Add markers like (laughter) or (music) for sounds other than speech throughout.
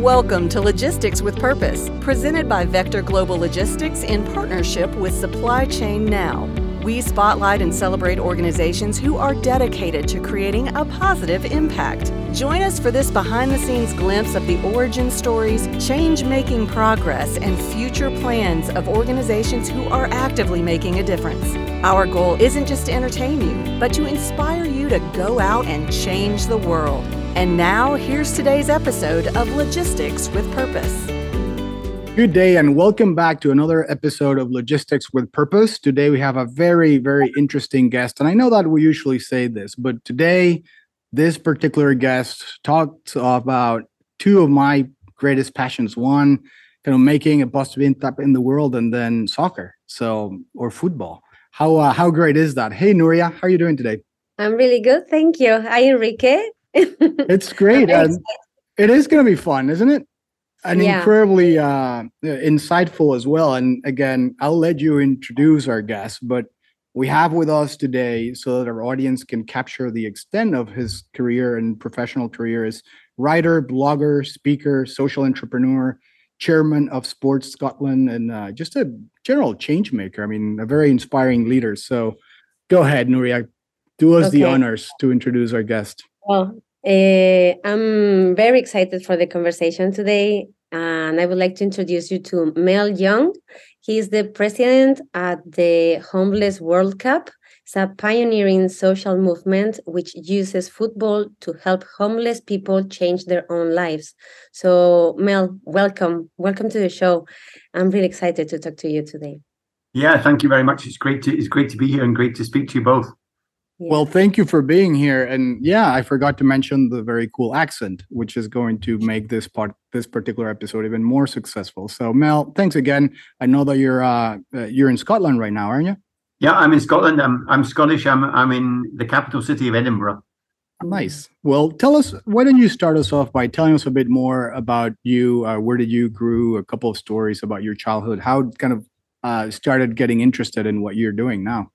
Welcome to Logistics with Purpose, presented by Vector Global Logistics in partnership with Supply Chain Now. We spotlight and celebrate organizations who are dedicated to creating a positive impact. Join us for this behind the scenes glimpse of the origin stories, change making progress, and future plans of organizations who are actively making a difference. Our goal isn't just to entertain you, but to inspire you to go out and change the world. And now, here's today's episode of Logistics with Purpose. Good day and welcome back to another episode of Logistics with Purpose. Today we have a very, very interesting guest. And I know that we usually say this, but today this particular guest talked about two of my greatest passions. One, kind of making a positive impact in the world, and then soccer, so or football. How uh, how great is that? Hey, Nuria, how are you doing today? I'm really good, thank you. Hi, Enrique. (laughs) it's great. and it is going to be fun, isn't it? and yeah. incredibly uh, insightful as well. And again, I'll let you introduce our guest, but we have with us today so that our audience can capture the extent of his career and professional career is writer, blogger, speaker, social entrepreneur, chairman of Sports Scotland, and uh, just a general change maker. I mean, a very inspiring leader. So go ahead, Nuria, do us okay. the honors to introduce our guest. Well, uh, I'm very excited for the conversation today, and I would like to introduce you to Mel Young. He is the president at the Homeless World Cup. It's a pioneering social movement which uses football to help homeless people change their own lives. So, Mel, welcome. Welcome to the show. I'm really excited to talk to you today. Yeah, thank you very much. It's great to it's great to be here and great to speak to you both. Well, thank you for being here. And yeah, I forgot to mention the very cool accent, which is going to make this part, this particular episode, even more successful. So, Mel, thanks again. I know that you're uh, uh, you're in Scotland right now, aren't you? Yeah, I'm in Scotland. I'm I'm Scottish. I'm I'm in the capital city of Edinburgh. Nice. Well, tell us. Why don't you start us off by telling us a bit more about you? Uh, where did you grew? A couple of stories about your childhood. How kind of uh, started getting interested in what you're doing now.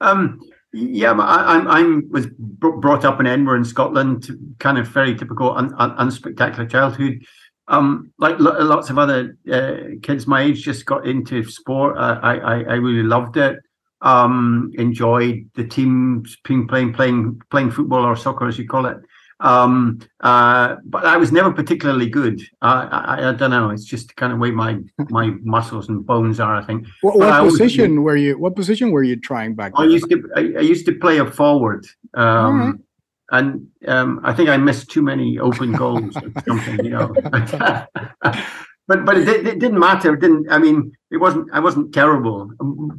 Um, yeah, I, I'm I'm was brought up in Edinburgh in Scotland, kind of very typical un, un, unspectacular childhood. Um, like lots of other uh, kids my age, just got into sport. I I, I really loved it. Um, enjoyed the teams playing playing playing football or soccer as you call it. Um, uh, but I was never particularly good. I, I, I, don't know. It's just kind of way my my muscles and bones are. I think. What, what position were you? What position were you trying back? I used to. I, I, used to play a forward. Um, right. And um, I think I missed too many open goals or something, you know. (laughs) but but it, it, didn't matter. It didn't. I mean, it wasn't. I wasn't terrible.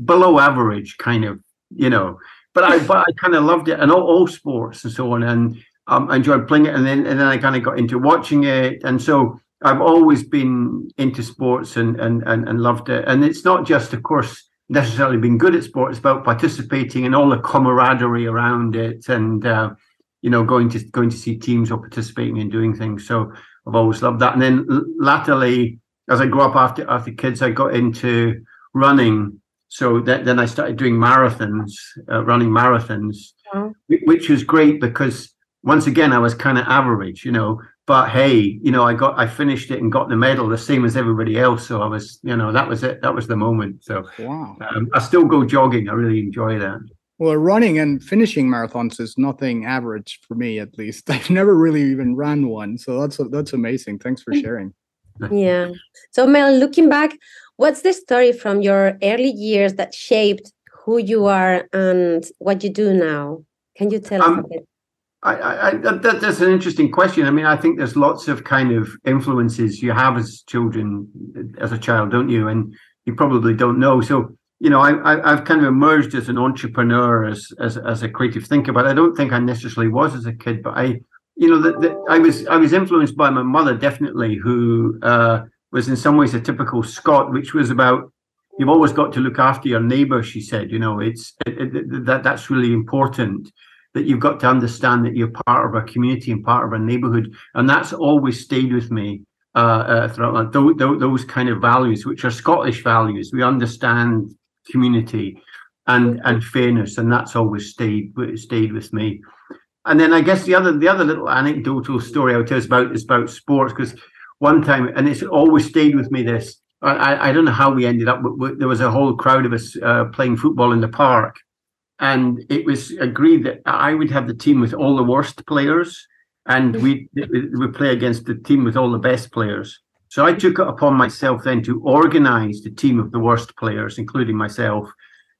Below average, kind of, you know. But I but I kind of loved it, and all, all sports and so on. And um, I enjoyed playing it, and then and then I kind of got into watching it, and so I've always been into sports and and and, and loved it. And it's not just, of course, necessarily being good at sport; it's about participating and all the camaraderie around it, and uh, you know, going to going to see teams or participating in doing things. So I've always loved that. And then latterly, as I grew up after after kids, I got into running. So that, then I started doing marathons, uh, running marathons, oh. which was great because once again, I was kind of average, you know. But hey, you know, I got I finished it and got the medal the same as everybody else. So I was, you know, that was it. That was the moment. So wow. Um, I still go jogging. I really enjoy that. Well, running and finishing marathons is nothing average for me, at least. (laughs) I've never really even run one, so that's that's amazing. Thanks for sharing. (laughs) Yeah. So Mel, looking back, what's the story from your early years that shaped who you are and what you do now? Can you tell um, us a bit? I, I, that, that's an interesting question. I mean, I think there's lots of kind of influences you have as children, as a child, don't you? And you probably don't know. So, you know, I, have kind of emerged as an entrepreneur, as, as as a creative thinker, but I don't think I necessarily was as a kid. But I, you know, that I was I was influenced by my mother definitely, who uh, was in some ways a typical Scot, which was about you've always got to look after your neighbor. She said, you know, it's it, it, that that's really important that you've got to understand that you're part of a community and part of a neighborhood. And that's always stayed with me uh, uh, throughout those, those kind of values, which are Scottish values. We understand community and and fairness, and that's always stayed stayed with me. And then I guess the other the other little anecdotal story I'll tell us about is about sports because one time, and it's always stayed with me. This I, I don't know how we ended up, but there was a whole crowd of us uh, playing football in the park, and it was agreed that I would have the team with all the worst players, and we we play against the team with all the best players. So I took it upon myself then to organize the team of the worst players, including myself,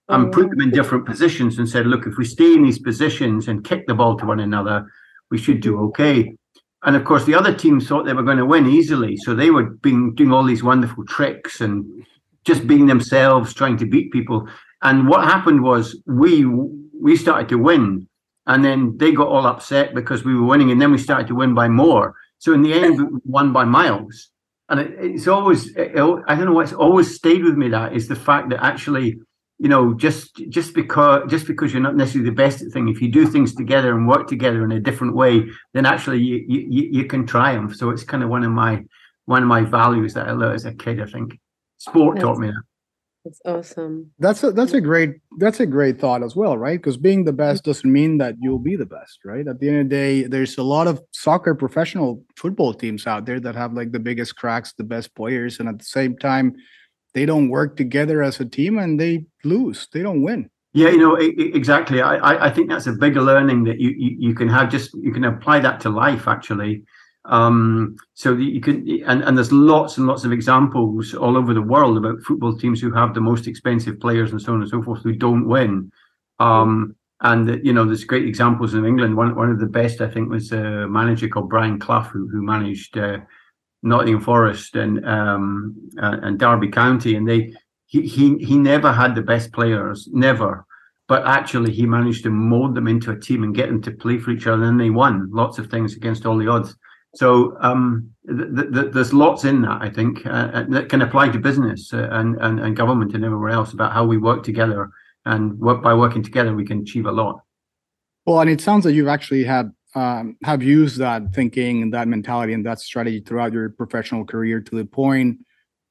and oh. put them in different positions and said, look, if we stay in these positions and kick the ball to one another, we should do okay. And of course, the other team thought they were going to win easily. So they were being doing all these wonderful tricks and just being themselves, trying to beat people. And what happened was we we started to win. And then they got all upset because we were winning, and then we started to win by more. So in the end, (laughs) we won by miles. And it, it's always, it, I don't know what's always stayed with me. That is the fact that actually you know just just because just because you're not necessarily the best at thing if you do things together and work together in a different way then actually you you, you can triumph so it's kind of one of my one of my values that i learned as a kid i think sport taught me that that's awesome that's a that's a great that's a great thought as well right because being the best mm-hmm. doesn't mean that you'll be the best right at the end of the day there's a lot of soccer professional football teams out there that have like the biggest cracks the best players and at the same time they don't work together as a team and they lose. They don't win. Yeah, you know exactly. I I think that's a bigger learning that you you, you can have. Just you can apply that to life actually. Um, so you can and and there's lots and lots of examples all over the world about football teams who have the most expensive players and so on and so forth who don't win. Um, and you know, there's great examples in England. One one of the best I think was a manager called Brian Clough who who managed. Uh, Nottingham Forest and um, and Derby County, and they he, he he never had the best players, never. But actually, he managed to mold them into a team and get them to play for each other, and they won lots of things against all the odds. So um, th- th- there's lots in that I think uh, that can apply to business uh, and, and and government and everywhere else about how we work together, and work by working together we can achieve a lot. Well, and it sounds like you've actually had um, have used that thinking and that mentality and that strategy throughout your professional career to the point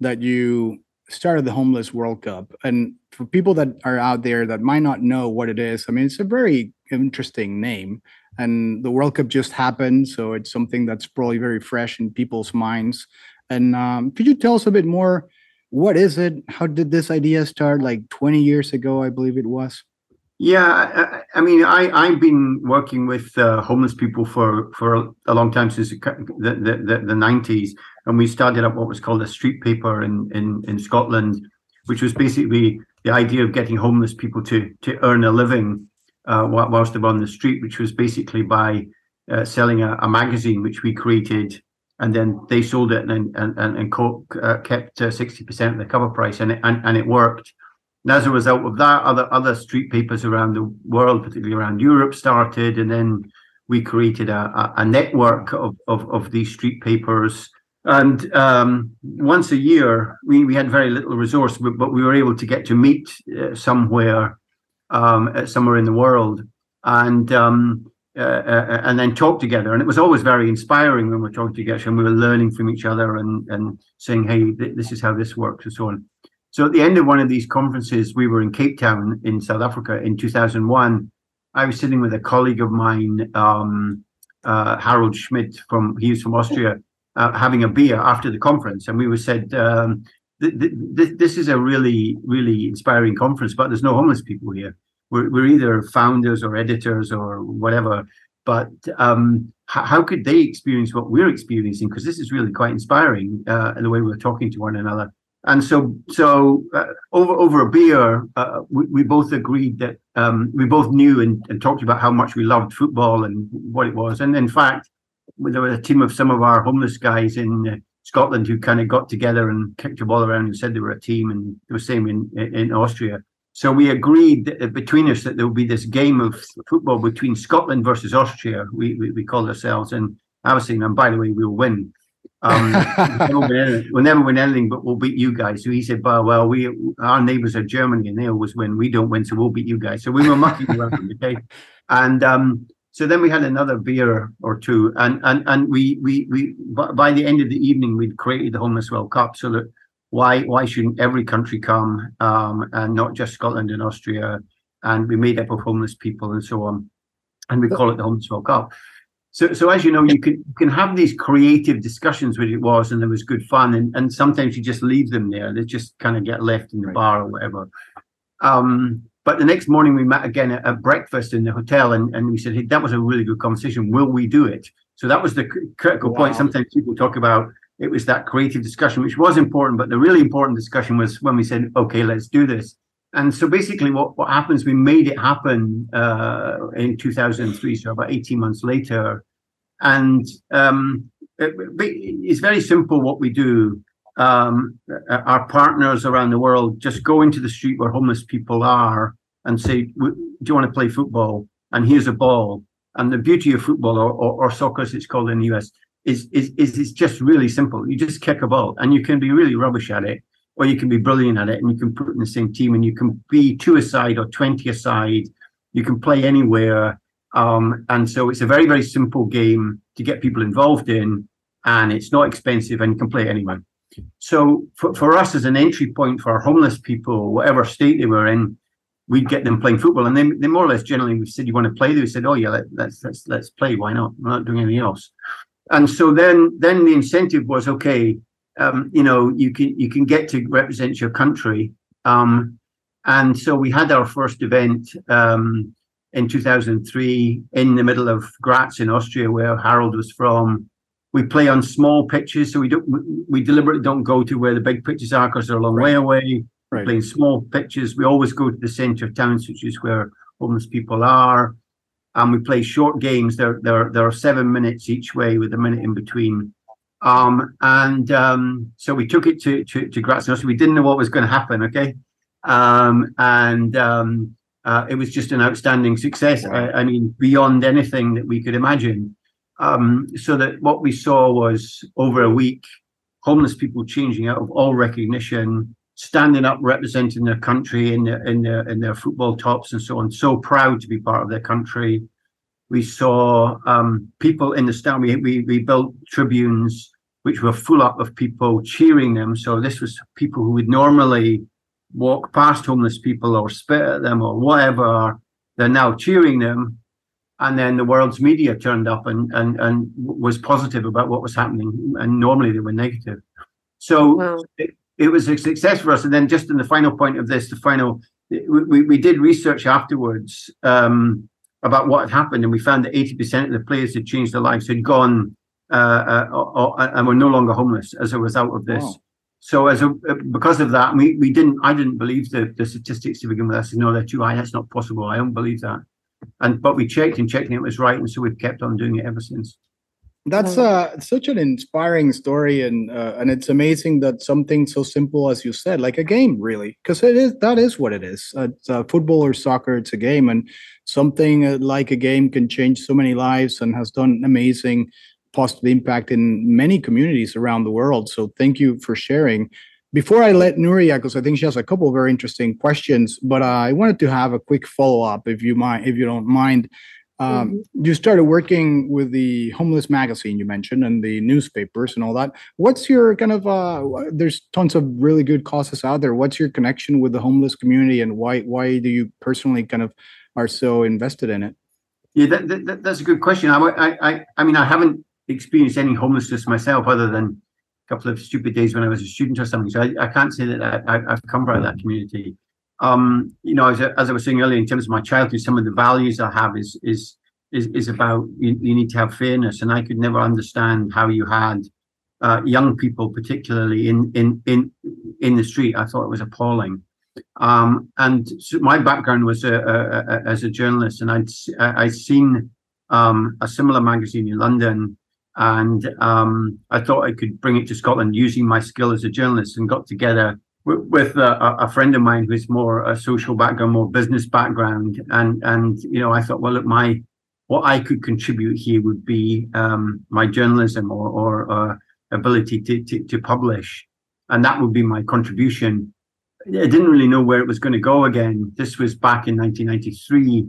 that you started the homeless world cup. And for people that are out there that might not know what it is i mean it's a very interesting name and the world cup just happened so it's something that's probably very fresh in people's minds. And um, could you tell us a bit more? What is it? How did this idea start like 20 years ago i believe it was? Yeah, I, I, mean, I I've been working with uh, homeless people for for a long time since the the the nineties, and we started up what was called a street paper in in in Scotland, which was basically the idea of getting homeless people to to earn a living uh, whilst they were on the street, which was basically by uh, selling a, a, magazine which we created, and then they sold it and and and, and uh, kept uh, sixty percent of the cover price, and it and, and it worked. And as a result of that, other other street papers around the world, particularly around Europe, started, and then we created a, a network of, of, of these street papers. And um, once a year, we, we had very little resource, but, but we were able to get to meet uh, somewhere, um, somewhere in the world, and um, uh, uh, and then talk together. And it was always very inspiring when we were talking together, and we were learning from each other and and saying, "Hey, th- this is how this works," and so on. So at the end of one of these conferences, we were in Cape Town in South Africa in 2001. I was sitting with a colleague of mine, um, uh, Harald Schmied from he was from Austria, uh, having a beer after the conference, and we were said, um, th- th- "This is a really, really inspiring conference, but there's no homeless people here. We're, we're either founders or editors or whatever." But um, h- how could they experience what we're experiencing? Because this is really quite inspiring uh, in the way we're talking to one another and so so uh, over over a beer, uh, we, we both agreed that um, we both knew and, and, talked about how much we loved football and what it was. And in fact, there was a team of some of our homeless guys in Scotland who kind of got together and kicked a ball around and said they were a team, and the same in in Austria. So we agreed between us that there would be this game of football between Scotland versus Austria. We we, we called ourselves, and I was saying, and by the way, we'll win. Um, we'll never win anything, but we'll beat you guys. So he said, "Well, well, we our neighbours are Germany, and they always win. We don't win, so we'll beat you guys." So we were mucking around, okay. And um, so then we had another beer or two, and and and we we we by the end of the evening we'd created the Homeless World Cup, so that why why shouldn't every country come, um, and not just Scotland and Austria, and we made up of homeless people and so on, and we call it the Homeless World Cup. so, so as you know, you can you can have these creative discussions, which it was, and there was good fun, and, and sometimes you just leave them there; they just kind of get left in the right. bar or whatever. Um, but the next morning we met again at, at, breakfast in the hotel, and, and we said, "Hey, that was a really good conversation. Will we do it?" So that was the critical wow. point. Sometimes people talk about it was that creative discussion, which was important, but the really important discussion was when we said, "Okay, let's do this." And so basically, what, what happens, we made it happen uh, in 2003, so about 18 months later. And um, it, it's very simple what we do. Um, our partners around the world just go into the street where homeless people are and say, Do you want to play football? And here's a ball. And the beauty of football or, or, or soccer, as it's called in the US, is, is, is it's just really simple. You just kick a ball and you can be really rubbish at it or you can be brilliant at it and you can put in the same team and you can be two aside or 20 aside. You can play anywhere. Um, and so it's a very, very simple game to get people involved in and it's not expensive and you can play anywhere. So for, for us as an entry point for homeless people, whatever state they were in, we'd get them playing football. And then they more or less generally we said, you want to play? They said, oh yeah, let, let's, let's, let's play. Why not? We're not doing anything else. And so then, then the incentive was, okay, um, you know, you can you can get to represent your country. Um, and so we had our first event um, in 2003 in the middle of Graz in Austria, where Harald was from. We play on small pitches, so we don't we deliberately don't go to where the big pitches are because they're a long right. way away. Right. Playing small pitches, we always go to the centre of town, which is where homeless people are. And we play short games. There, there, there are seven minutes each way with a minute in between. Um, and um, so we took it to to, to Graz. So we didn't know what was going to happen. Okay, um, and um, uh, it was just an outstanding success. I, I, mean, beyond anything that we could imagine. Um, so that what we saw was over a week, homeless people changing out of all recognition, standing up, representing their country in their in their in their football tops and so on. So proud to be part of their country. We saw um, people in the stand. We, we we built tribunes which were full up of people cheering them. So this was people who would normally walk past homeless people or spit at them or whatever. They're now cheering them. And then the world's media turned up and, and, and was positive about what was happening. And normally they were negative. So wow. it, it was a success for us. And then just in the final point of this, the final, we, we did research afterwards um, about what had happened. And we found that 80% of the players had changed their lives, had gone uh, uh, and were no longer homeless as a result of this. So as a because of that, we, we didn't I didn't believe the, the statistics to begin with. I said, no, they're too high. That's not possible. I don't believe that. And but we checked and checked and it was right, and so we've kept on doing it ever since. That's uh, such an inspiring story, and uh, and it's amazing that something so simple as you said, like a game, really, because it is that is what it is. Uh, it's uh, football or soccer, it's a game, and something uh, like a game can change so many lives and has done amazing positive impact in many communities around the world. So thank you for sharing. Before I let Nuria, because I think she has a couple of very interesting questions, but uh, I wanted to have a quick follow up, if you mind, if you don't mind. Um, mm-hmm. You started working with the homeless magazine you mentioned and the newspapers and all that. What's your kind of? Uh, there's tons of really good causes out there. What's your connection with the homeless community, and why why do you personally kind of are so invested in it? Yeah, that, that, that's a good question. I, I, I mean, I haven't experienced any homelessness myself other than couple of stupid days when I was a student or something. So I, I can't say that I, have come from that community. Um, you know, as, as I was saying earlier, in terms of my childhood, some of the values I have is is is, is about you, you need to have fairness, and I could never understand how you had uh, young people, particularly in in in in the street. I thought it was appalling. Um, and so my background was a, a, a, as a journalist, and I'd I'd seen um, a similar magazine in London and um, I thought I could bring it to Scotland using my skill as a journalist and got together with, a, a, friend of mine who's more a social background, more business background. And, and, you know, I thought, well, look, my, what I could contribute here would be um, my journalism or, or uh, ability to, to, to publish. And that would be my contribution. I didn't really know where it was going to go again. This was back in 1993.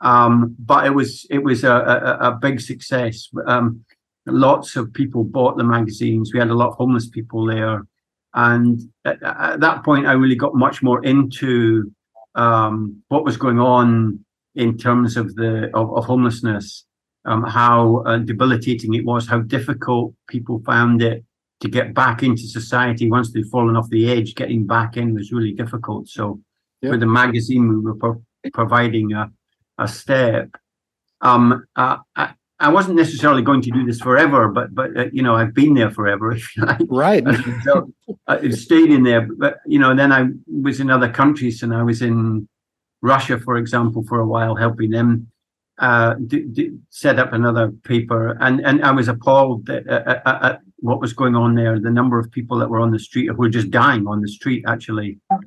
Um, but it was it was a, a, a big success. Um, lots of people bought the magazines. We had a lot of homeless people there. And at, at that point, I really got much more into um, what was going on in terms of the of, of homelessness. um, how uh, debilitating it was, how difficult people found it to get back into society once they'd fallen off the edge. Getting back in was really difficult. So, yep. with the magazine, we were pro- providing a, a step. Um, uh, I, I wasn't necessarily going to do this forever, but but uh, you know I've been there forever, (laughs) if you like. Right. so uh, I stayed in there, but you know then I was in other countries, and I was in Russia, for example, for a while, helping them uh, d- d- set up another paper, and and I was appalled at, at, at, what was going on there. The number of people that were on the street who were just dying on the street, actually, uh,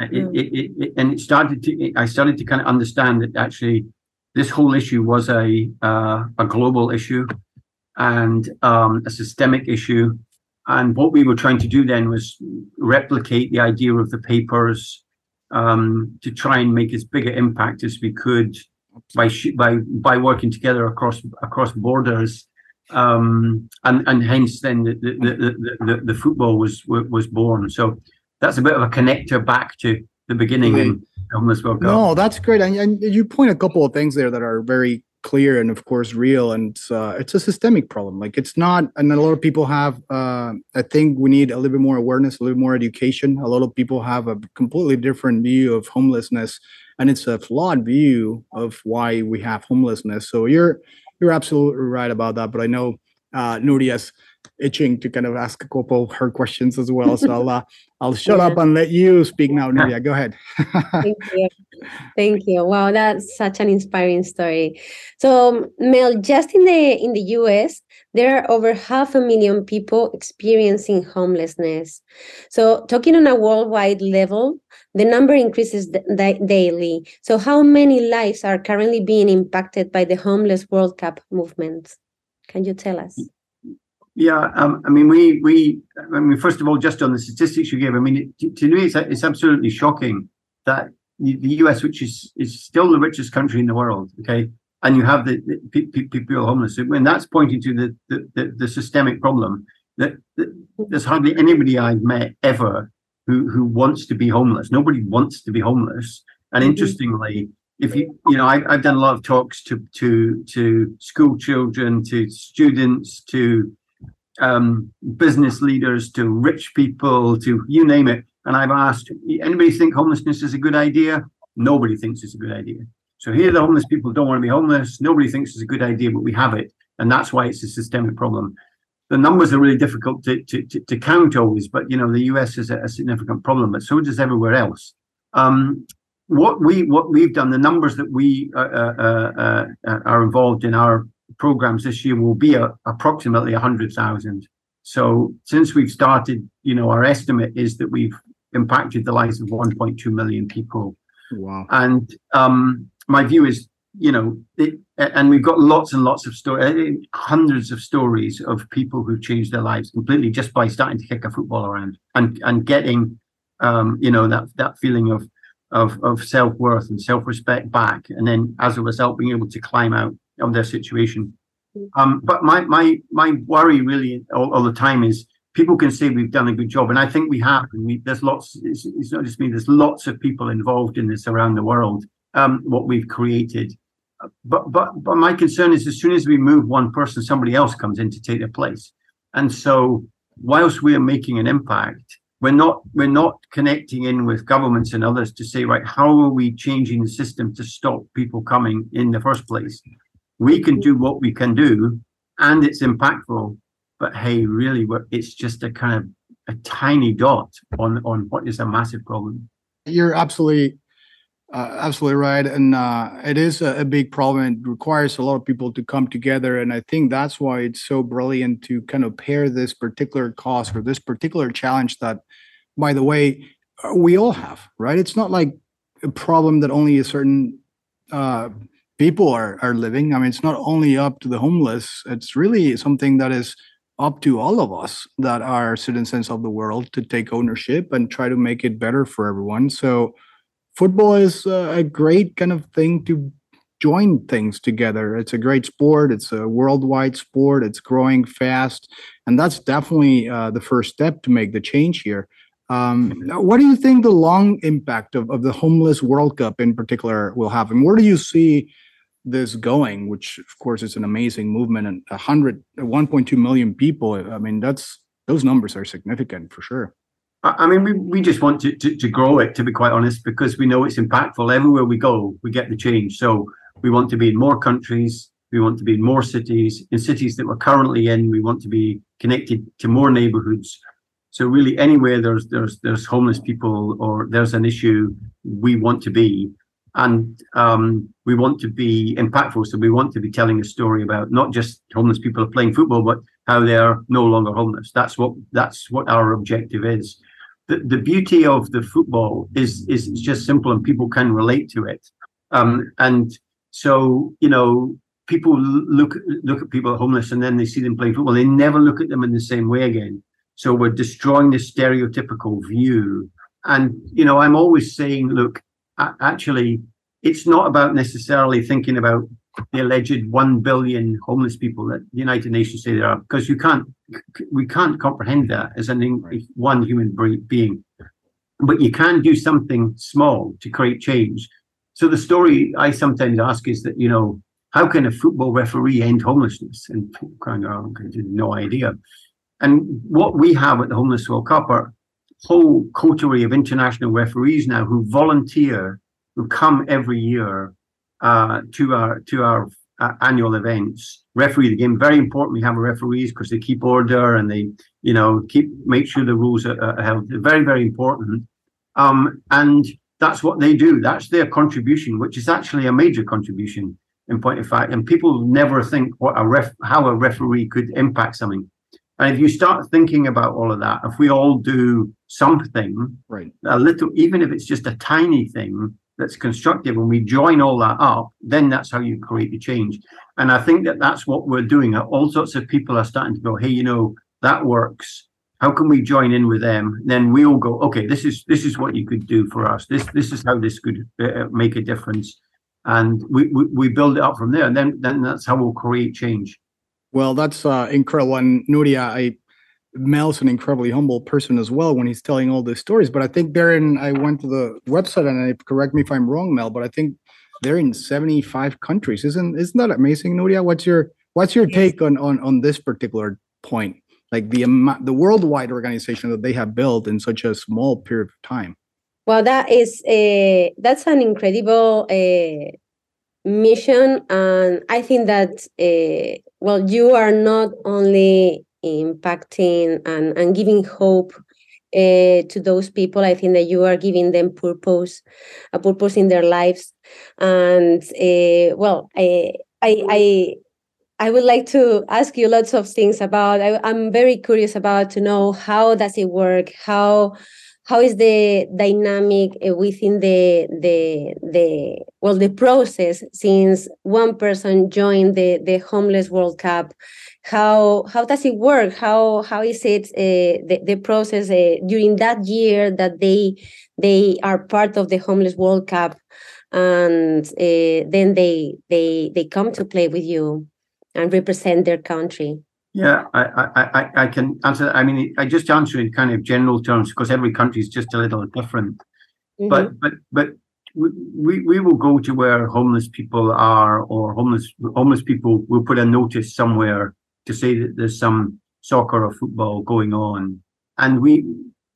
it, it, it, and it started to. I started to kind of understand that actually this whole issue was a uh, a global issue and um, a systemic issue. And what we were trying to do then was replicate the idea of the papers um, to try and make as big an impact as we could by by by working together across across borders. Um, and and hence then the the, the, the, the football was was born. So that's a bit of a connector back to the beginning and homeless. No, that's great, and, and you point a couple of things there that are very clear and of course real. And uh, it's a systemic problem. Like it's not and a lot of people have uh, i think we need a little bit more awareness a little more education. A lot of people have a completely different view of homelessness and it's a flawed view of why we have homelessness. So you're you're absolutely right about that. But i know uh nuria's itching to kind of ask a couple of her questions as well so i'll (laughs) uh, I'll shut yeah. up and let you speak now, Nuria. Go ahead. Thank (laughs) you. Thank you. Wow, that's such an inspiring story. So, Mel, just in the in the US, there are over half a million people experiencing homelessness. So, talking on a worldwide level, the number increases daily. So, how many lives are currently being impacted by the homeless World Cup movement? Can you tell us? Yeah, um, I mean, we we I mean, first of all, just on the statistics you gave, I mean, it, to me, it's it's absolutely shocking that the, the US, which is is still the richest country in the world, okay, and you have the, the people homeless, and that's pointing to the the, the, the systemic problem that, that, there's hardly anybody I've met ever who who wants to be homeless. Nobody wants to be homeless, and mm-hmm. interestingly. If you, you know, I, I've done a lot of talks to to to school children, to students, to um, business leaders to rich people to you name it. And I've asked, anybody think homelessness is a good idea? Nobody thinks it's a good idea. So here the homeless people don't want to be homeless. Nobody thinks it's a good idea, but we have it. And that's why it's a systemic problem. The numbers are really difficult to, to, to, to count always, but you know, the US is a, a, significant problem, but so does everywhere else. Um, what we what we've done, the numbers that we uh, uh, uh, uh are involved in our programs this year will be a, approximately 100,000. So since we've started, you know, our estimate is that we've impacted the lives of 1.2 million people. Wow. And um, my view is, you know, it, and we've got lots and lots of stories, hundreds of stories of people who've changed their lives completely just by starting to kick a football around and and getting, um, you know, that that feeling of of of self worth and self respect back, and then as a result, being able to climb out of their situation. Um, but my my my worry really all, all, the time is people can say we've done a good job, and I think we have. And we, there's lots. It's, it's, not just me. There's lots of people involved in this around the world. Um, what we've created, but but but my concern is as soon as we move one person, somebody else comes in to take their place, and so whilst we are making an impact, we're not we're not connecting in with governments and others to say right how are we changing the system to stop people coming in the first place we can do what we can do and it's impactful. But hey really it's just a kind of a tiny dot on on what is a massive problem. You're absolutely uh, absolutely right. And uh, it is a, a, big problem. It requires a lot of people to come together. And i think that's why it's so brilliant to kind of pair this particular cause or this particular challenge that by the way we all have right? It's not like a problem that only a certain uh, people are are living. I mean, it's not only up to the homeless; it's really something that is up to all of us that are citizens of the world to take ownership and try to make it better for everyone. So, football is a great kind of thing to join things together. It's a great sport. It's a worldwide sport. It's growing fast, and that's definitely uh, the first step to make the change here. Um, what do you think the long impact of, of the homeless World Cup in particular will have, and where do you see this going, which of course is an amazing movement and a hundred, 1.2 million people, I mean, that's, those numbers are significant for sure. I mean, we, we just want to, to, to grow it, to be quite honest, because we know it's impactful. Everywhere we go, we get the change. So we want to be in more countries. We want to be in more cities. In cities that we're currently in, we want to be connected to more neighborhoods. So really, anywhere there's there's there's homeless people or there's an issue, we want to be, and um, we want to be impactful. So we want to be telling a story about not just homeless people playing football, but how they are no longer homeless. That's what that's what our objective is the, the beauty of the football is is just simple and people can relate to it. Um, and so you know people look look at people homeless and then they see them playing football. They never look at them in the same way again. So we're destroying the stereotypical view. And you know, I'm always saying, look, actually, it's not about necessarily thinking about the alleged 1 billion homeless people that the United Nations say there are, because you can't, we can't comprehend that as an right. one human being. But you can do something small to create change. So the story I sometimes ask is that, you know, how can a football referee end homelessness? And crying out, no idea. And what we have at the Homeless World Cup are whole coterie of international referees now who volunteer, who come every year uh, to our to our uh, annual events. Referee the game. Very important. We have referees because they keep order and they, you know, keep make sure the rules are, are held. Very very important. Um, and that's what they do. That's their contribution, which is actually a major contribution in point of fact. And people never think what a ref how a referee could impact something. And if you start thinking about all of that, if we all do something, right, a little, even if it's just a tiny thing, that's constructive and we join all that up, then that's how you create the change. And I think that that's what we're doing. All sorts of people are starting to go, hey, you know, that works. How can we join in with them? Then we all go, okay, this is this is what you could do for us. This this is how this could uh, make a difference, and we, we we build it up from there. And then then that's how we'll create change. Well, that's uh, incredible. And Nuria, I Mel's an incredibly humble person as well when he's telling all these stories. But I think they're in, I went to the website and I correct me if I'm wrong, Mel, but I think they're in 75 countries. Isn't isn't that amazing, Nuria? What's your what's your take on on on this particular point? Like the the worldwide organization that they have built in such a small period of time. Well, that is a that's an incredible uh, mission, and I think that uh, well, you are not only impacting and, and giving hope uh, to those people. I think that you are giving them purpose, a purpose in their lives. And uh, well, I, I, I, I would like to ask you lots of things about. I, I'm very curious about to know how does it work? How how is the dynamic uh, within the the the well the process since one person joined the the homeless world cup? How how does it work? How how is it uh, the, the process uh, during that year that they they are part of the homeless world cup and uh, then they they they come to play with you and represent their country yeah i i i can answer i mean i just answer in kind of general terms because every country is just a little different mm-hmm. but but but we, we will go to where homeless people are or homeless homeless people will put a notice somewhere to say that there's some soccer or football going on. And we,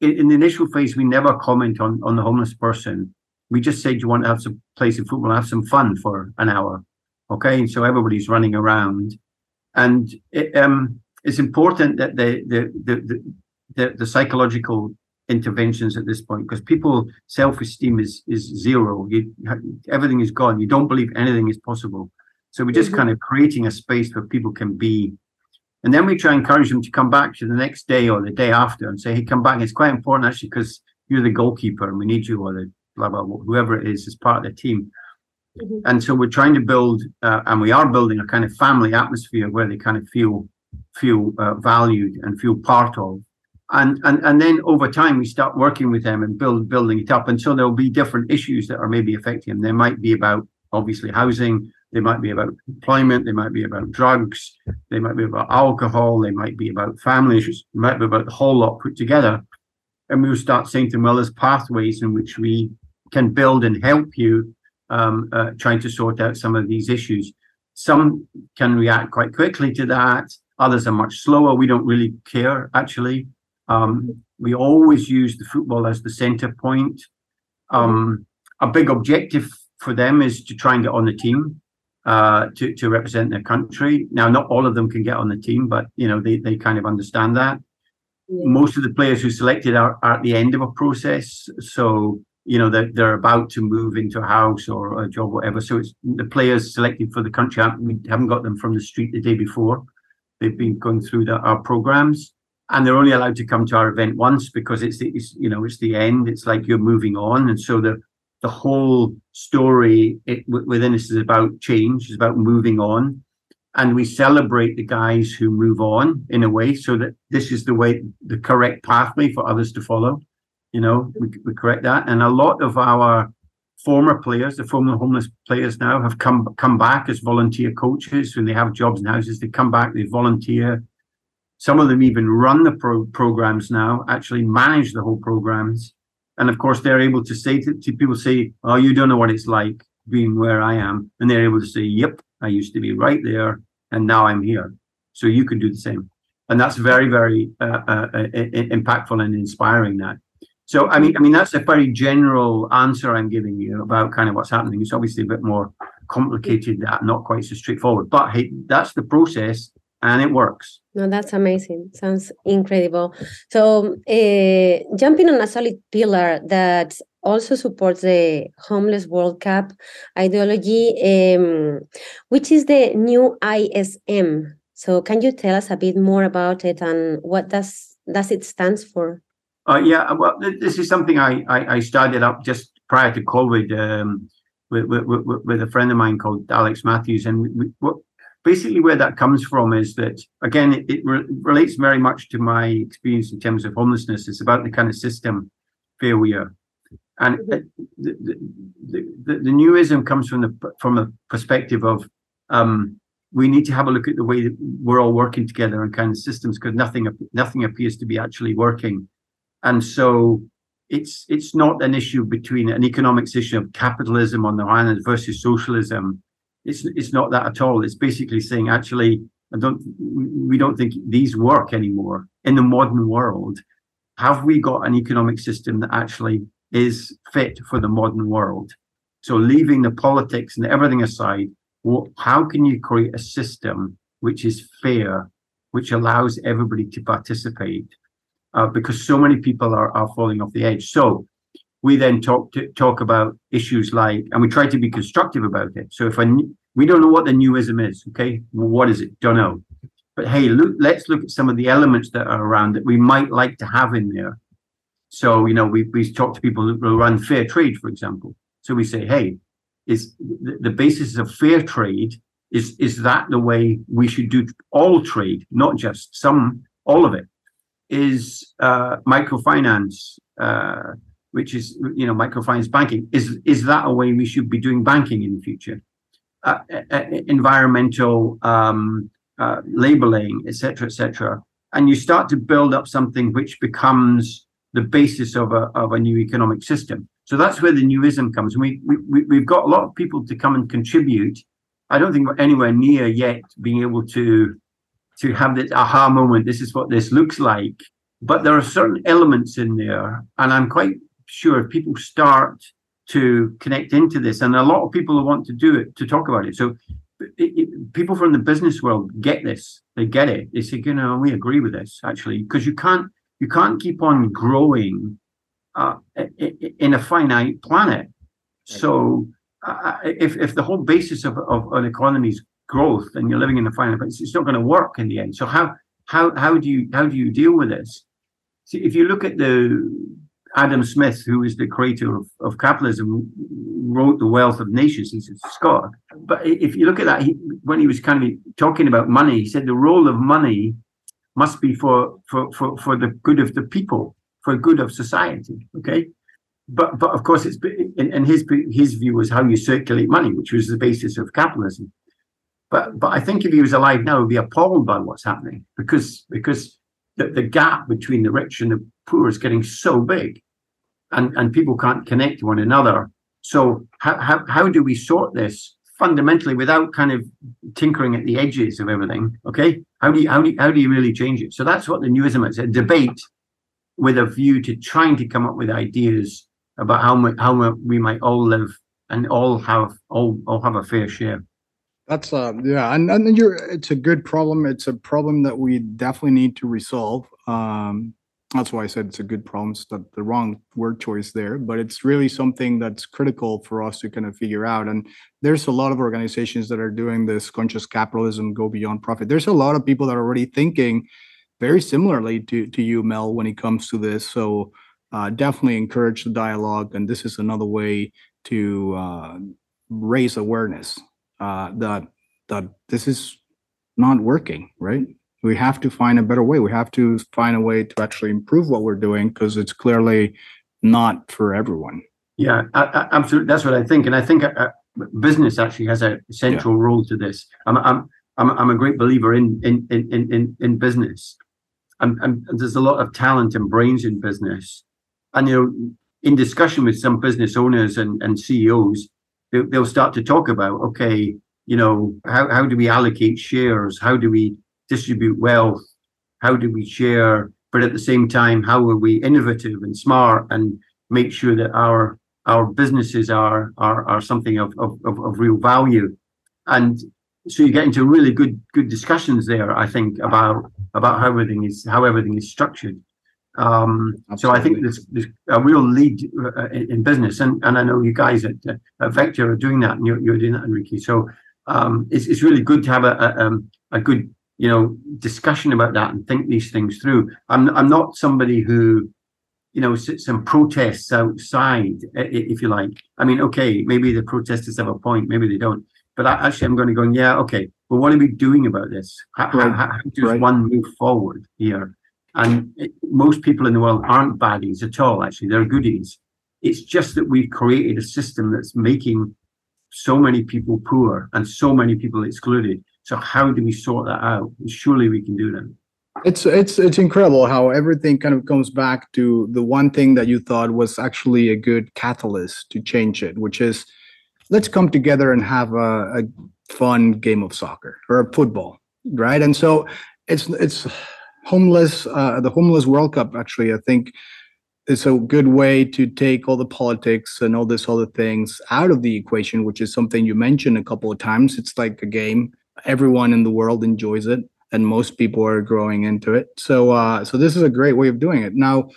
in the initial phase, we never comment on, on the homeless person. We just say, do you want to have some play some football, have some fun for an hour? Okay. And so everybody's running around. And it, um, it's important that the, the, the, the, the psychological interventions at this point because people self-esteem is is zero you everything is gone you don't believe anything is possible so we're just mm-hmm. kind of creating a space where people can be and then we try and encourage them to come back to the next day or the day after and say, hey, come back. It's quite important actually because you're the goalkeeper and we need you or the blah, blah, blah, whoever it is as part of the team. Mm-hmm. And so we're trying to build, uh, and we are building a kind of family atmosphere where they kind of feel feel uh, valued and feel part of. And, and and then over time we start working with them and build building it up. And so there'll be different issues that are maybe affecting them. There might be about obviously housing, they might be about employment. They might be about drugs. They might be about alcohol. They might be about family issues. They might be about the whole lot put together. And we'll start saying to them, well, there's pathways in which we can build and help you um, uh, trying to sort out some of these issues. Some can react quite quickly to that. Others are much slower. We don't really care, actually. Um, we always use the football as the center point. Um, a big objective for them is to try and get on the team uh, to to represent their country. Now, not all of them can get on the team, but you know they they kind of understand that. Yeah. Most of the players who selected are, are, at the end of a process, so you know they're, they're about to move into a house or a job, whatever. So it's the players selected for the country. We haven't got them from the street the day before. They've been going through the, our programs and they're only allowed to come to our event once because it's the it's, you know it's the end it's like you're moving on and so the the whole story it, within us is about change is about moving on and we celebrate the guys who move on in a way so that this is the way the correct pathway for others to follow you know we, we correct that and a lot of our former players the former homeless players now have come come back as volunteer coaches when they have jobs and houses they come back they volunteer some of them even run the pro- programs now, actually manage the whole programs. And of course, they're able to say to, to people, say, Oh, you don't know what it's like being where I am. And they're able to say, Yep, I used to be right there. And now I'm here. So you can do the same. And that's very, very uh, uh, uh, impactful and inspiring that. So, I mean, I mean, that's a very general answer I'm giving you about kind of what's happening. It's obviously a bit more complicated, that not quite so straightforward, but hey, that's the process and it works. No, that's amazing. Sounds incredible. So, uh, jumping on a solid pillar that also supports the Homeless World Cup ideology, um, which is the newism. So, can you tell us a bit more about it and what does does it stands for? Uh, yeah, well, this is something I, I, I started up just prior to COVID um, with, with, with, a friend of mine called Alex Matthews, and we, we, basically where that comes from is that again it, it re- relates very much to my experience in terms of homelessness. It's about the kind of system failure and the, the, the, the, the newism comes from the from a perspective of um, we need to have a look at the way that we're all working together and kind of systems because nothing nothing appears to be actually working and so it's it's not an issue between an economics issue of capitalism on the one hand versus socialism it's it's not that at all. It's basically saying actually, I don't we don't think these work anymore in the modern world. Have we got an economic system that actually is fit for the modern world? So leaving the politics and everything aside, what, how can you create a system which is fair, which allows everybody to participate? Uh, because so many people are, are falling off the edge. So we then talk to, talk about issues like, and we try to be constructive about it. So if a, we don't know what the newism is, okay, well, what is it? Don't know. But hey, look, let's look at some of the elements that are around that we might like to have in there. So you know, we we talk to people who run fair trade, for example. So we say, hey, is the, the basis of fair trade is is that the way we should do all trade, not just some, all of it? Is uh, microfinance? Uh, which is you know microfinance banking. Is is that a way we should be doing banking in the future? Uh, environmental um, uh, labeling etc etc and you start to build up something which becomes the basis of a, of a new economic system. So that's where the newism comes. We, we we've got a lot of people to come and contribute. I don't think we're anywhere near yet being able to to have this aha moment this is what this looks like but there are certain elements in there and i'm quite sure if people start to connect into this, and a lot of people want to do it to talk about it. So it, it, people from the business world get this. They get it. They say, you know, we agree with this actually, because you can't you can't keep on growing uh, in a finite planet. So uh, if if the whole basis of, of an economy is growth, and you're living in the place, it's not going to work in the end. So how how how do you how do you deal with this? See, if you look at the Adam Smith, who is the creator of, of capitalism, wrote The Wealth of Nations. He's a scholar. But if you look at that, he, when he was kind of talking about money, he said the role of money must be for, for, for, for the good of the people, for good of society. Okay. But, but of course, it's and his his view was how you circulate money, which was the basis of capitalism. But but I think if he was alive now, he'd be appalled by what's happening because because the, the gap between the rich and the poor is getting so big and, and people can't connect to one another. So how, how, how do we sort this fundamentally without kind of tinkering at the edges of everything? Okay, how do you how do you, how do you really change it? So that's what the newism is: a debate with a view to trying to come up with ideas about how we, how we might all live and all have all all have a fair share. That's uh yeah, and, and you're it's a good problem. It's a problem that we definitely need to resolve. Um that's why I said it's a good problem. It's the, the wrong word choice there, but it's really something that's critical for us to kind of figure out. And there's a lot of organizations that are doing this conscious capitalism, go beyond profit. There's a lot of people that are already thinking very similarly to to you, Mel, when it comes to this. So uh, definitely encourage the dialogue, and this is another way to uh, raise awareness uh, that that this is not working, right? We have to find a better way. We have to find a way to actually improve what we're doing because it's clearly not for everyone. Yeah, I, I, absolutely. That's what I think, and I think uh, business actually has a central yeah. role to this. I'm, I'm, I'm, I'm a great believer in in in in in business, and, and there's a lot of talent and brains in business, and you know, in discussion with some business owners and, and CEOs, they'll start to talk about, okay, you know, how, how do we allocate shares? How do we distribute wealth? How do we share? But at the same time, how are we innovative and smart and make sure that our our businesses are are, are something of, of, of, of real value? And so you get into really good good discussions there, I think, about about how everything is how everything is structured. Um, so I think there's, there's a real lead uh, in, in, business, and, and I know you guys at, at Vector are doing that, and you're, you're doing that, Enrique. So um, it's, it's really good to have a, a, um, a good you know discussion about that and think these things through. I'm I'm not somebody who you know sits and protests outside, if you like. I mean, okay, maybe the protesters have a point, maybe they don't. But I, actually, I'm going to go, yeah, okay. Well, what are we doing about this? How, right. how, how does right. one move forward here? And most people in the world aren't baddies at all, actually, they're goodies. It's just that we've created a system that's making so many people poor and so many people excluded. So how do we sort that out? Surely we can do that. It's it's it's incredible how everything kind of comes back to the one thing that you thought was actually a good catalyst to change it, which is let's come together and have a, a fun game of soccer or football, right? And so it's it's homeless uh, the homeless world cup actually i think is a good way to take all the politics and all this other things out of the equation which is something you mentioned a couple of times. It's like a game. Everyone in the world enjoys it and most people are growing into it. So uh, so this is a great way of doing it. Now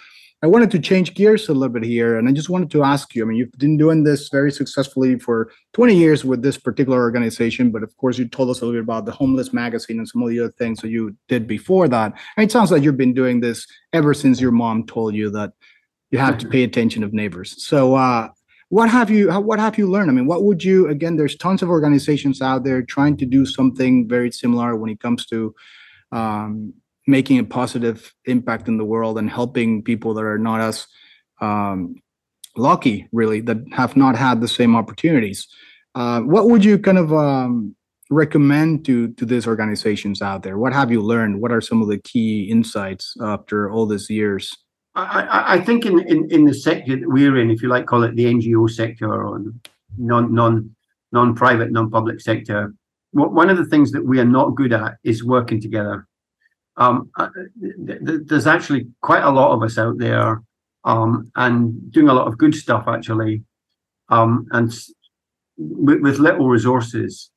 I wanted to change gears a little bit here, and I just wanted to ask you. I mean, you've been doing this very successfully for 20 years with this particular organization, but of course, you told us a little bit about the Homeless Magazine and some of the other things that you did before that. And it sounds like you've been doing this ever since your mom told you that you have to pay attention of neighbors. So, uh, what have you what have you learned? I mean, what would you again? There's tons of organizations out there trying to do something very similar when it comes to um, making a positive impact in the world and helping people that are not as um, lucky, really, that have not had the same opportunities. Uh, what would you kind of um, recommend to to these organizations out there? What have you learned? What are some of the key insights after all these years? I, I think in, in, in the sector that we're in, if you like, call it the NGO sector or non non non private, non public sector, one of the things that we are not good at is working together um, uh, there's actually quite a lot of us out there um, and doing a lot of good stuff actually. Um, and with, with, little resources.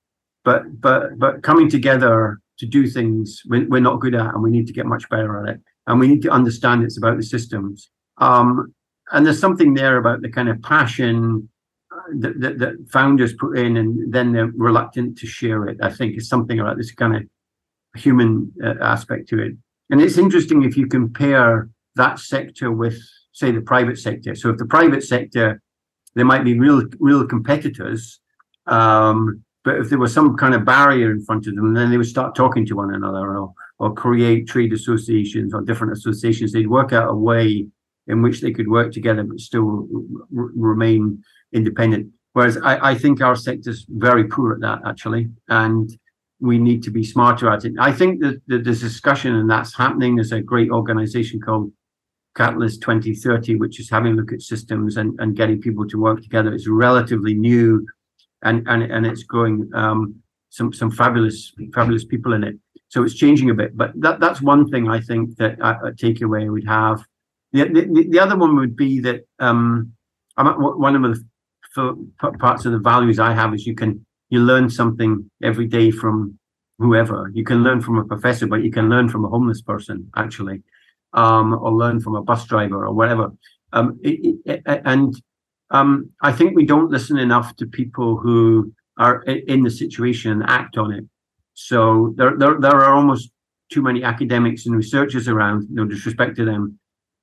But but but coming together to do things we're, we're, not good at and we need to get much better at it. And we need to understand it's about the systems. Um, and there's something there about the kind of passion uh, that, that, that founders put in and then they're reluctant to share it i think is something about this kind of human uh, aspect to it. And it's interesting if you compare that sector with, say, the private sector. So if the private sector, there might be real, real competitors, um, but if there was some kind of barrier in front of them, then they would start talking to one another or, or create trade associations or different associations. They'd work out a way in which they could work together but still r- remain independent. Whereas I, I think our sector's very poor at that actually, and we need to be smarter at it. I think that, that this discussion and that's happening. There's a great organization called Catalyst 2030, which is having a look at systems and, and getting people to work together. It's relatively new and and, and it's growing um, some some fabulous fabulous people in it. So it's changing a bit. But that that's one thing I think that a, a takeaway would have. The, the, the other one would be that um, one of the parts of the values I have is you can you learn something every day from whoever. You can learn from a professor, but you can learn from a homeless person actually, um, or learn from a bus driver or whatever. Um, it, it, and um, I think we don't listen enough to people who are in the situation and act on it. So there, there, there are almost too many academics and researchers around. No disrespect to them,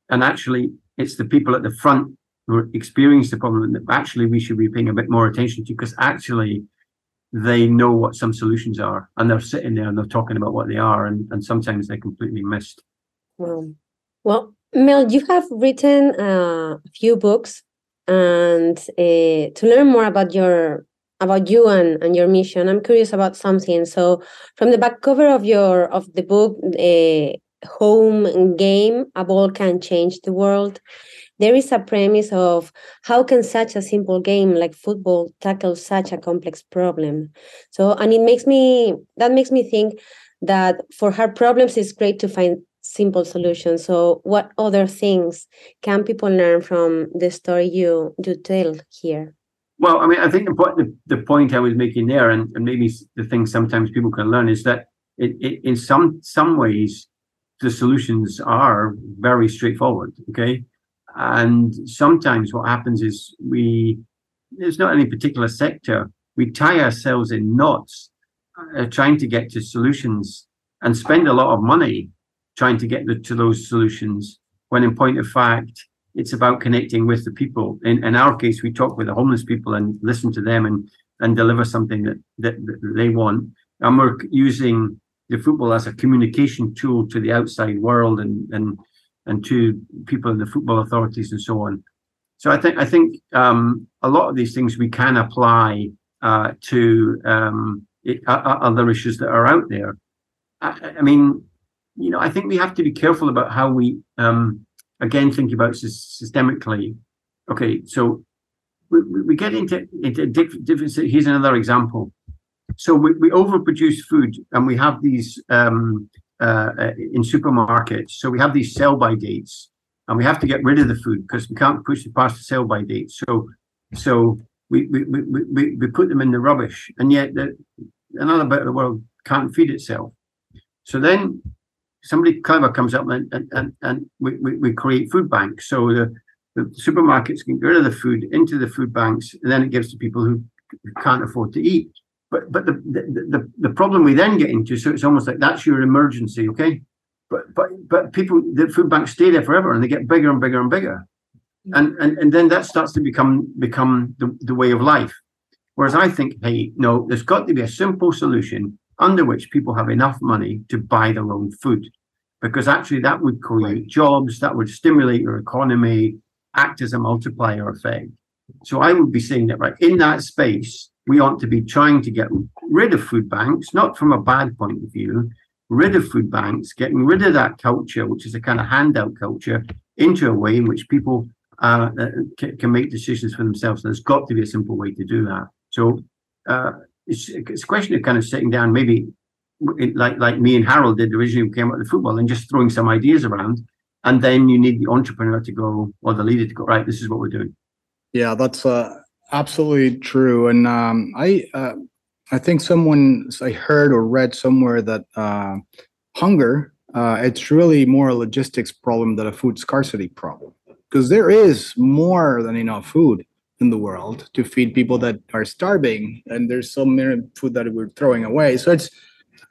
and actually, it's the people at the front who experience the problem that actually we should be paying a bit more attention to because actually they know what some solutions are and they're sitting there and they're talking about what they are and, and sometimes they're completely missed. Well well mel you have written uh, a few books and uh, to learn more about your about you and, and your mission i'm curious about something. So from the back cover of your of the book uh, home game a ball can change the world. There is a premise of how can such a simple game like football tackle such a complex problem? So and it makes me that makes me think that for hard problems it's great to find simple solutions. So what other things can people learn from the story you you tell here? Well i mean i think the the point i was making there and, and maybe the thing sometimes people can learn is that it, it, in some some ways the solutions are very straightforward okay and sometimes what happens is we, there's not any particular sector, we tie ourselves in knots uh, trying to get to solutions and spend a lot of money trying to get the, to those solutions. When in point of fact, it's about connecting with the people. In, in our case, we talk with the homeless people and listen to them and, and deliver something that, that, that they want. And we're using the football as a communication tool to the outside world and, and and to people in the football authorities and so on. So I think I think um, a lot of these things we can apply uh, to um, it, uh, other issues that are out there. I, I, mean, you know, I think we have to be careful about how we um, again think about systemically. Okay, so we, we get into into different. Here's another example. So we, we overproduce food, and we have these um, uh, uh, in supermarkets. So we have these sell by dates, and we have to get rid of the food because we can't push it past the sell by date. So, so we we, we, we, we put them in the rubbish, and yet the, another bit of the world can't feed itself. So then somebody clever comes up and and, and, and we, we, we create food banks. So the, the supermarkets can get rid of the food into the food banks, and then it gives to people who can't afford to eat. But but the, the the the problem we then get into, so it's almost like that's your emergency, okay? But but but people, the food banks stay there forever, and they get bigger and bigger and bigger, and and and then that starts to become become the, the way of life. Whereas I think, hey, no, there's got to be a simple solution under which people have enough money to buy their own food, because actually that would create jobs, that would stimulate your economy, act as a multiplier effect. So I would be saying that right in that space, we ought to be trying to get rid of food banks, not from a bad point of view, rid of food banks, getting rid of that culture, which is a kind of handout culture, into a way in which people uh, uh can, can, make decisions for themselves. And There's got to be a simple way to do that. So uh, it's, it's a question of kind of sitting down, maybe like like me and Harald did originally, we came up with the football and just throwing some ideas around. And then you need the entrepreneur to go or the leader to go, right, this is what we're doing. Yeah, that's uh, absolutely true. And um, I uh, I think someone I heard or read somewhere that uh, hunger uh, it's really more a logistics problem than a food scarcity problem because there is more than enough food in the world to feed people that are starving, and there's so many food that we're throwing away. So it's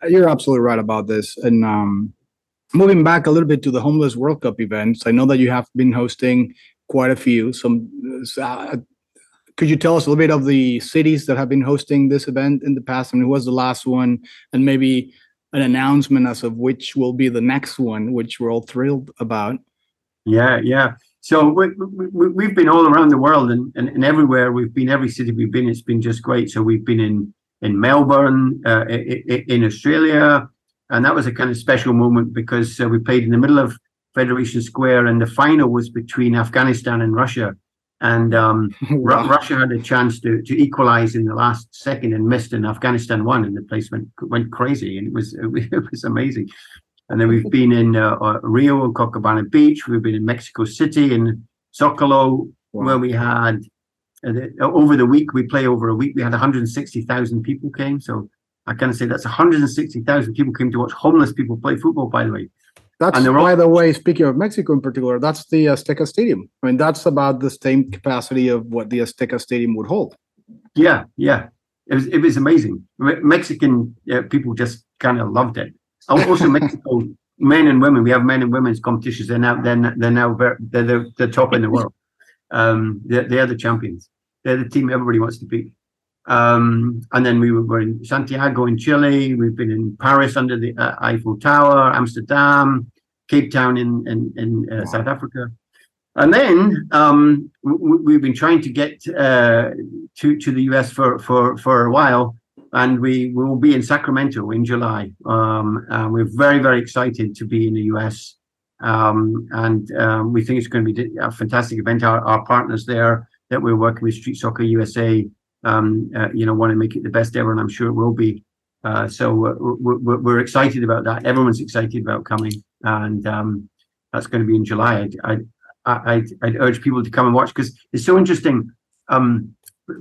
you're absolutely right about this. And um, moving back a little bit to the homeless World Cup events, I know that you have been hosting quite a few. Some uh, could you tell us a little bit of the cities that have been hosting this event in the past? I mean, who was the last one? And maybe an announcement as of which will be the next one, which we're all thrilled about. Yeah, yeah. So we, we, have been all around the world and, and, and, everywhere we've been, every city we've been, it's been just great. So we've been in, in Melbourne, uh, in, in Australia, and that was a kind of special moment because uh, we played in the middle of Federation Square, and the final was between Afghanistan and Russia. And um, (laughs) wow. Russia had a chance to to equalize in the last second and missed, and Afghanistan won, and the place went went crazy, and it was (laughs) it was amazing. And then we've been in uh, uh, Rio and Copacabana Beach. We've been in Mexico City and Zocalo, wow. where we had uh, over the week we play over a week. We had 160,000 people came. So I kind of say that's 160,000 people came to watch homeless people play football. By the way, that's by the way. Speaking of Mexico in particular, that's the Azteca Stadium. I mean, that's about the same capacity of what the Azteca Stadium would hold. Yeah, yeah, it was it was amazing. Mexican uh, people just kind of loved it. Also, (laughs) Mexico men and women. We have men and women's competitions. They're now they're, they're now very, they're the, the top in the world. Um, they're, they're the champions. They're the team everybody wants to beat. Um, and then we were in Santiago in Chile. We've been in Paris under the uh, Eiffel Tower, Amsterdam, Cape Town in in, in uh, wow. South Africa. And then um, we, have been trying to get uh, to to the US for for for a while and we will be in Sacramento in July. Um, we're very, very excited to be in the US. Um, and um, we think it's going to be a fantastic event. Our, our partners there that we're working with, Street Soccer USA, um, uh, you know, want to make it the best ever, and I'm sure it will be. Uh, so uh, we're, we're, excited about that. Everyone's excited about coming, and um, that's going to be in July. I'd, I'd, I'd, I'd urge people to come and watch because it's so interesting. Um,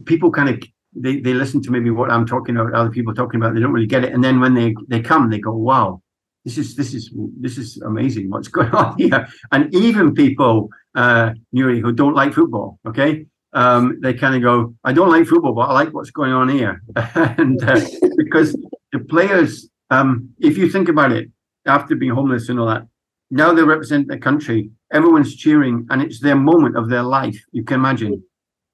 people kind of they, they listen to maybe what I'm talking about, other people talking about, they don't really get it. And then when they, they come, they go, wow, this is this is this is amazing what's (laughs) going on here. And even people, uh, Nuri, who don't like football, okay, um, they kind of go, I don't like football, but I like what's going on here. (laughs) and uh, because the players, um, if you think about it, after being homeless and all that, now they represent their country. Everyone's cheering, and it's their moment of their life. You can imagine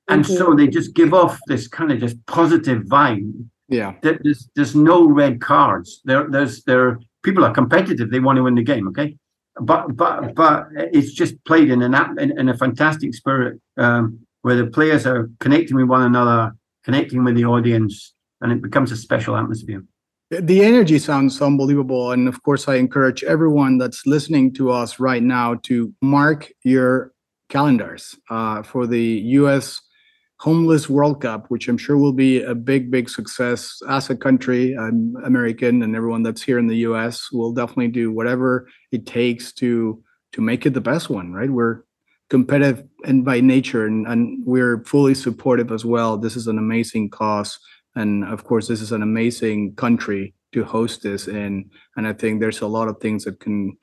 and mm-hmm. so they just give off this kind of just positive vibe. Yeah, there's there's no red cards. There there's there people are competitive. They want to win the game. Okay, but but but it's just played in an in, in a fantastic spirit um, where the players are connecting with one another, connecting with the audience, and it becomes a special atmosphere. The energy sounds unbelievable, and of course, I encourage everyone that's listening to us right now to mark your calendars uh, for the U.S homeless World Cup, which I'm sure will be a big, big success as a country. I'm American, and everyone that's here in the U.S. will definitely do whatever it takes to to make it the best one. Right? We're competitive and by nature, and, and we're fully supportive as well. This is an amazing cause, and of course, this is an amazing country to host this in. And I think there's a lot of things that can.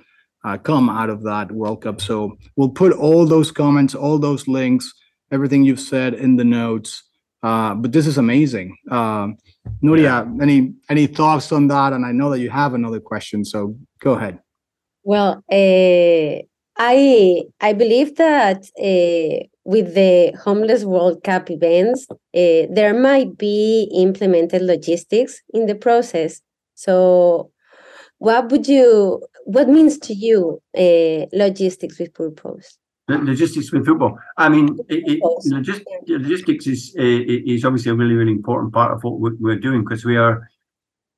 Uh, come out of that World Cup. So we'll put all those comments, all those links everything you've said in the notes. Uh, but this is amazing. Uh, Nuria, any any thoughts on that? And I know that you have another question, so go ahead. Well, uh, I I believe that uh, with the homeless World Cup events, uh, there might be implemented logistics in the process. So, what would you? What means to you uh, logistics with purpose? logistics with football. I mean, it, it, logistics is is obviously a really really important part of what we're doing because we are,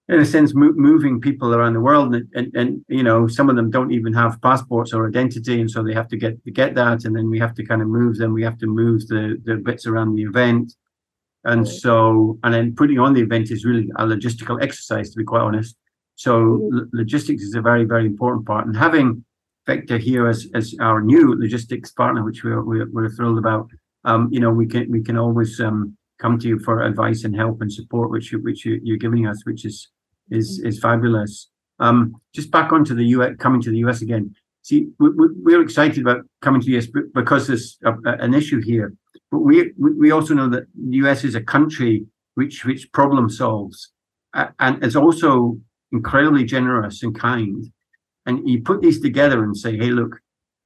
in a sense, moving people around the world, and, and, and you know some of them don't even have passports or identity, and so they have to get to get that, and then we have to kind of move them. We have to move the the bits around the event, and so and then putting on the event is really a logistical exercise, to be quite honest. So mm-hmm. logistics is a very very important part, and having Vector here as, as our new logistics partner, which we're, we're, we're thrilled about. Um, you know, we can we can always um, come to you for advice and help and support, which you, which you, you're giving us, which is is is fabulous. Um, just back onto the US, coming to the US again. See, we, we're excited about coming to the US because there's a, an issue here, but we we also know that the US is a country which which problem solves, and is also incredibly generous and kind and you put these together and say, hey, look,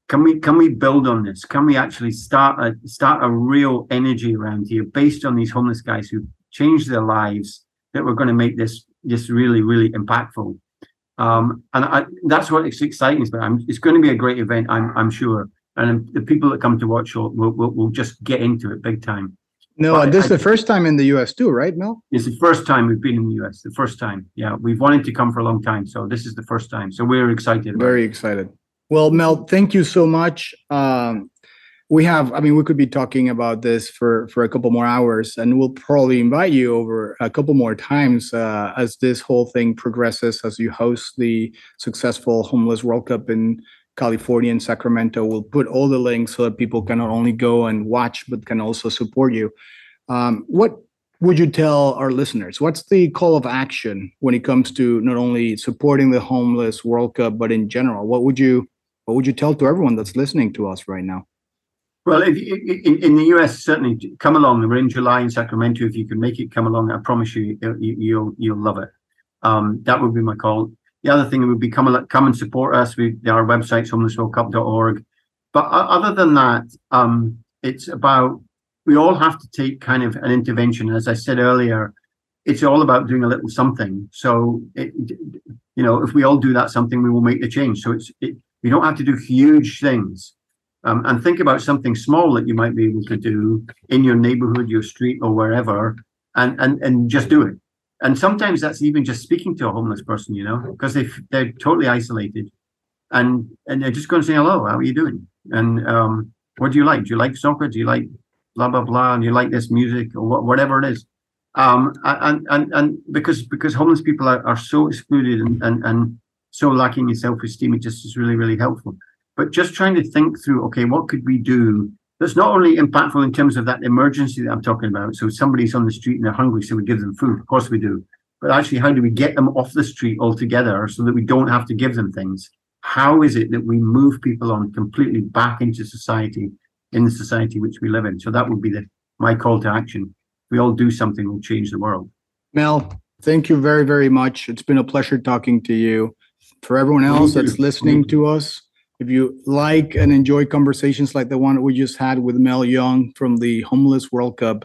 can we can we build on this? Can we actually start a start a real energy around here based on these homeless guys who changed their lives that we're going to make this this really really impactful. Um, and I, that's what it's exciting about. I'm, it's going to be a great event, I'm I'm sure, and the people that come to watch will will, will, just get into it big time. No, but this is the first time in the US too, right, Mel? It's the first time we've been in the US. The first time. Yeah, we've wanted to come for a long time, so this is the first time. So we're excited. Very it. excited. Well, Mel, thank you so much. Um, we have, I mean, we could be talking about this for for a couple more hours, and we'll probably invite you over a couple more times uh, as this whole thing progresses. As you host the successful Homeless World Cup in California and Sacramento, we'll put all the links so that people can not only go and watch but can also support you. Um, what would you tell our listeners? What's the call of action when it comes to not only supporting the homeless World Cup, but in general? What would you what would you tell to everyone that's listening to us right now? Well, if, in, in the US, certainly come along. We're in July in Sacramento. If you can make it, come along. I promise you, you will you'll love it. Um, that would be my call. The other thing would be come come and support us. We our website's homelessworldcup.org. But other than that, um, it's about we all have to take kind of an intervention. As I said earlier, it's all about doing a little something. So, it, you know, if we all do that something, we will make the change. So it's it, you don't have to do huge things. Um, and think about something small that you might be able to do in your neighborhood, your street, or wherever, and and and just do it. And sometimes that's even just speaking to a homeless person, you know, because they they're totally isolated, and and they're just going to say hello, how are you doing, and um, what do you like? Do you like soccer? Do you like blah blah blah? And you like this music or wh- whatever it is? Um, and and and because because homeless people are, are so excluded and, and and so lacking in self esteem, it just is really really helpful but just trying to think through, okay, what could we do that's not only impactful in terms of that emergency that I'm talking about. So somebody's on the street and they're hungry, so we give them food. Of course we do. But actually, how do we get them off the street altogether so that we don't have to give them things? How is it that we move people on completely back into society, in the society which we live in? So that would be the my call to action. we all do something, we'll change the world. Mel, thank you very, very much. It's been a pleasure talking to you. For everyone else that's listening to us, if you like and enjoy conversations like the one we just had with Mel Young from the Homeless World Cup,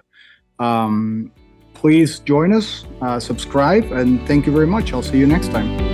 um, please join us, uh, subscribe, and thank you very much. I'll see you next time.